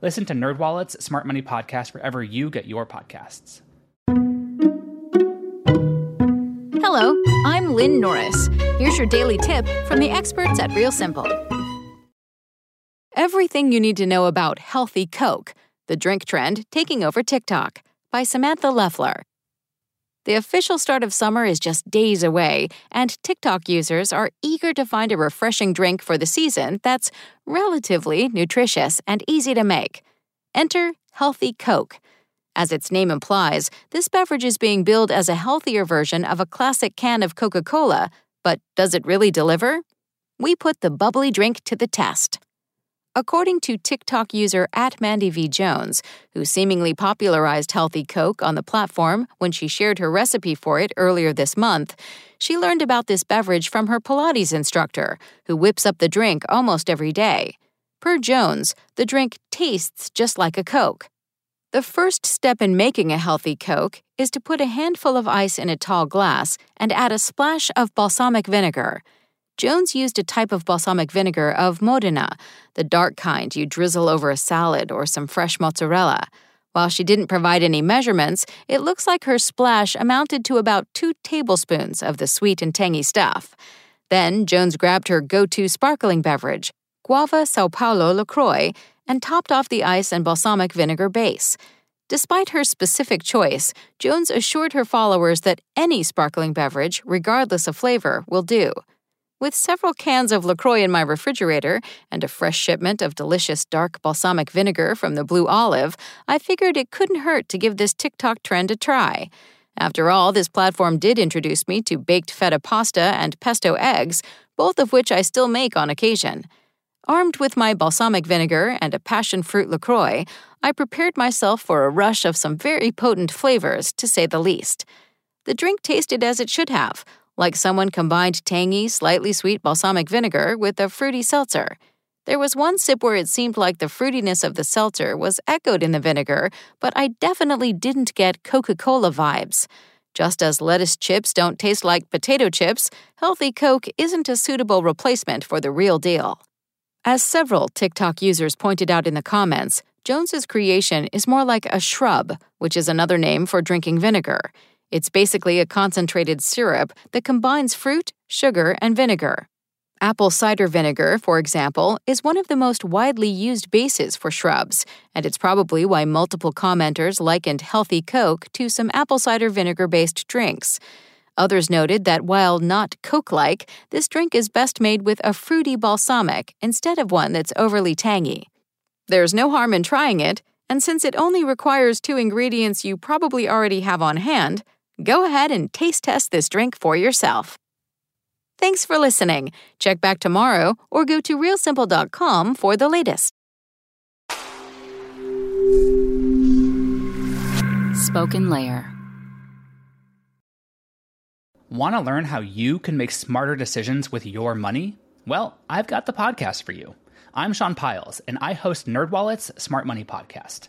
Listen to NerdWallet's Smart Money Podcast wherever you get your podcasts. Hello, I'm Lynn Norris. Here's your daily tip from the experts at Real Simple. Everything you need to know about healthy Coke, the drink trend taking over TikTok, by Samantha Leffler. The official start of summer is just days away, and TikTok users are eager to find a refreshing drink for the season that's relatively nutritious and easy to make. Enter Healthy Coke. As its name implies, this beverage is being billed as a healthier version of a classic can of Coca Cola, but does it really deliver? We put the bubbly drink to the test. According to TikTok user at Mandy V. Jones, who seemingly popularized Healthy Coke on the platform when she shared her recipe for it earlier this month, she learned about this beverage from her Pilates instructor, who whips up the drink almost every day. Per Jones, the drink tastes just like a Coke. The first step in making a healthy Coke is to put a handful of ice in a tall glass and add a splash of balsamic vinegar. Jones used a type of balsamic vinegar of Modena, the dark kind you drizzle over a salad or some fresh mozzarella. While she didn't provide any measurements, it looks like her splash amounted to about two tablespoons of the sweet and tangy stuff. Then Jones grabbed her go to sparkling beverage, Guava Sao Paulo LaCroix, and topped off the ice and balsamic vinegar base. Despite her specific choice, Jones assured her followers that any sparkling beverage, regardless of flavor, will do. With several cans of LaCroix in my refrigerator and a fresh shipment of delicious dark balsamic vinegar from the Blue Olive, I figured it couldn't hurt to give this TikTok trend a try. After all, this platform did introduce me to baked feta pasta and pesto eggs, both of which I still make on occasion. Armed with my balsamic vinegar and a passion fruit LaCroix, I prepared myself for a rush of some very potent flavors, to say the least. The drink tasted as it should have like someone combined tangy, slightly sweet balsamic vinegar with a fruity seltzer. There was one sip where it seemed like the fruitiness of the seltzer was echoed in the vinegar, but I definitely didn't get Coca Cola vibes. Just as lettuce chips don't taste like potato chips, healthy Coke isn't a suitable replacement for the real deal. As several TikTok users pointed out in the comments, Jones's creation is more like a shrub, which is another name for drinking vinegar. It's basically a concentrated syrup that combines fruit, sugar, and vinegar. Apple cider vinegar, for example, is one of the most widely used bases for shrubs, and it's probably why multiple commenters likened healthy Coke to some apple cider vinegar based drinks. Others noted that while not Coke like, this drink is best made with a fruity balsamic instead of one that's overly tangy. There's no harm in trying it, and since it only requires two ingredients you probably already have on hand, Go ahead and taste test this drink for yourself. Thanks for listening. Check back tomorrow or go to realsimple.com for the latest. Spoken Layer. Want to learn how you can make smarter decisions with your money? Well, I've got the podcast for you. I'm Sean Pyles, and I host NerdWallet's Smart Money Podcast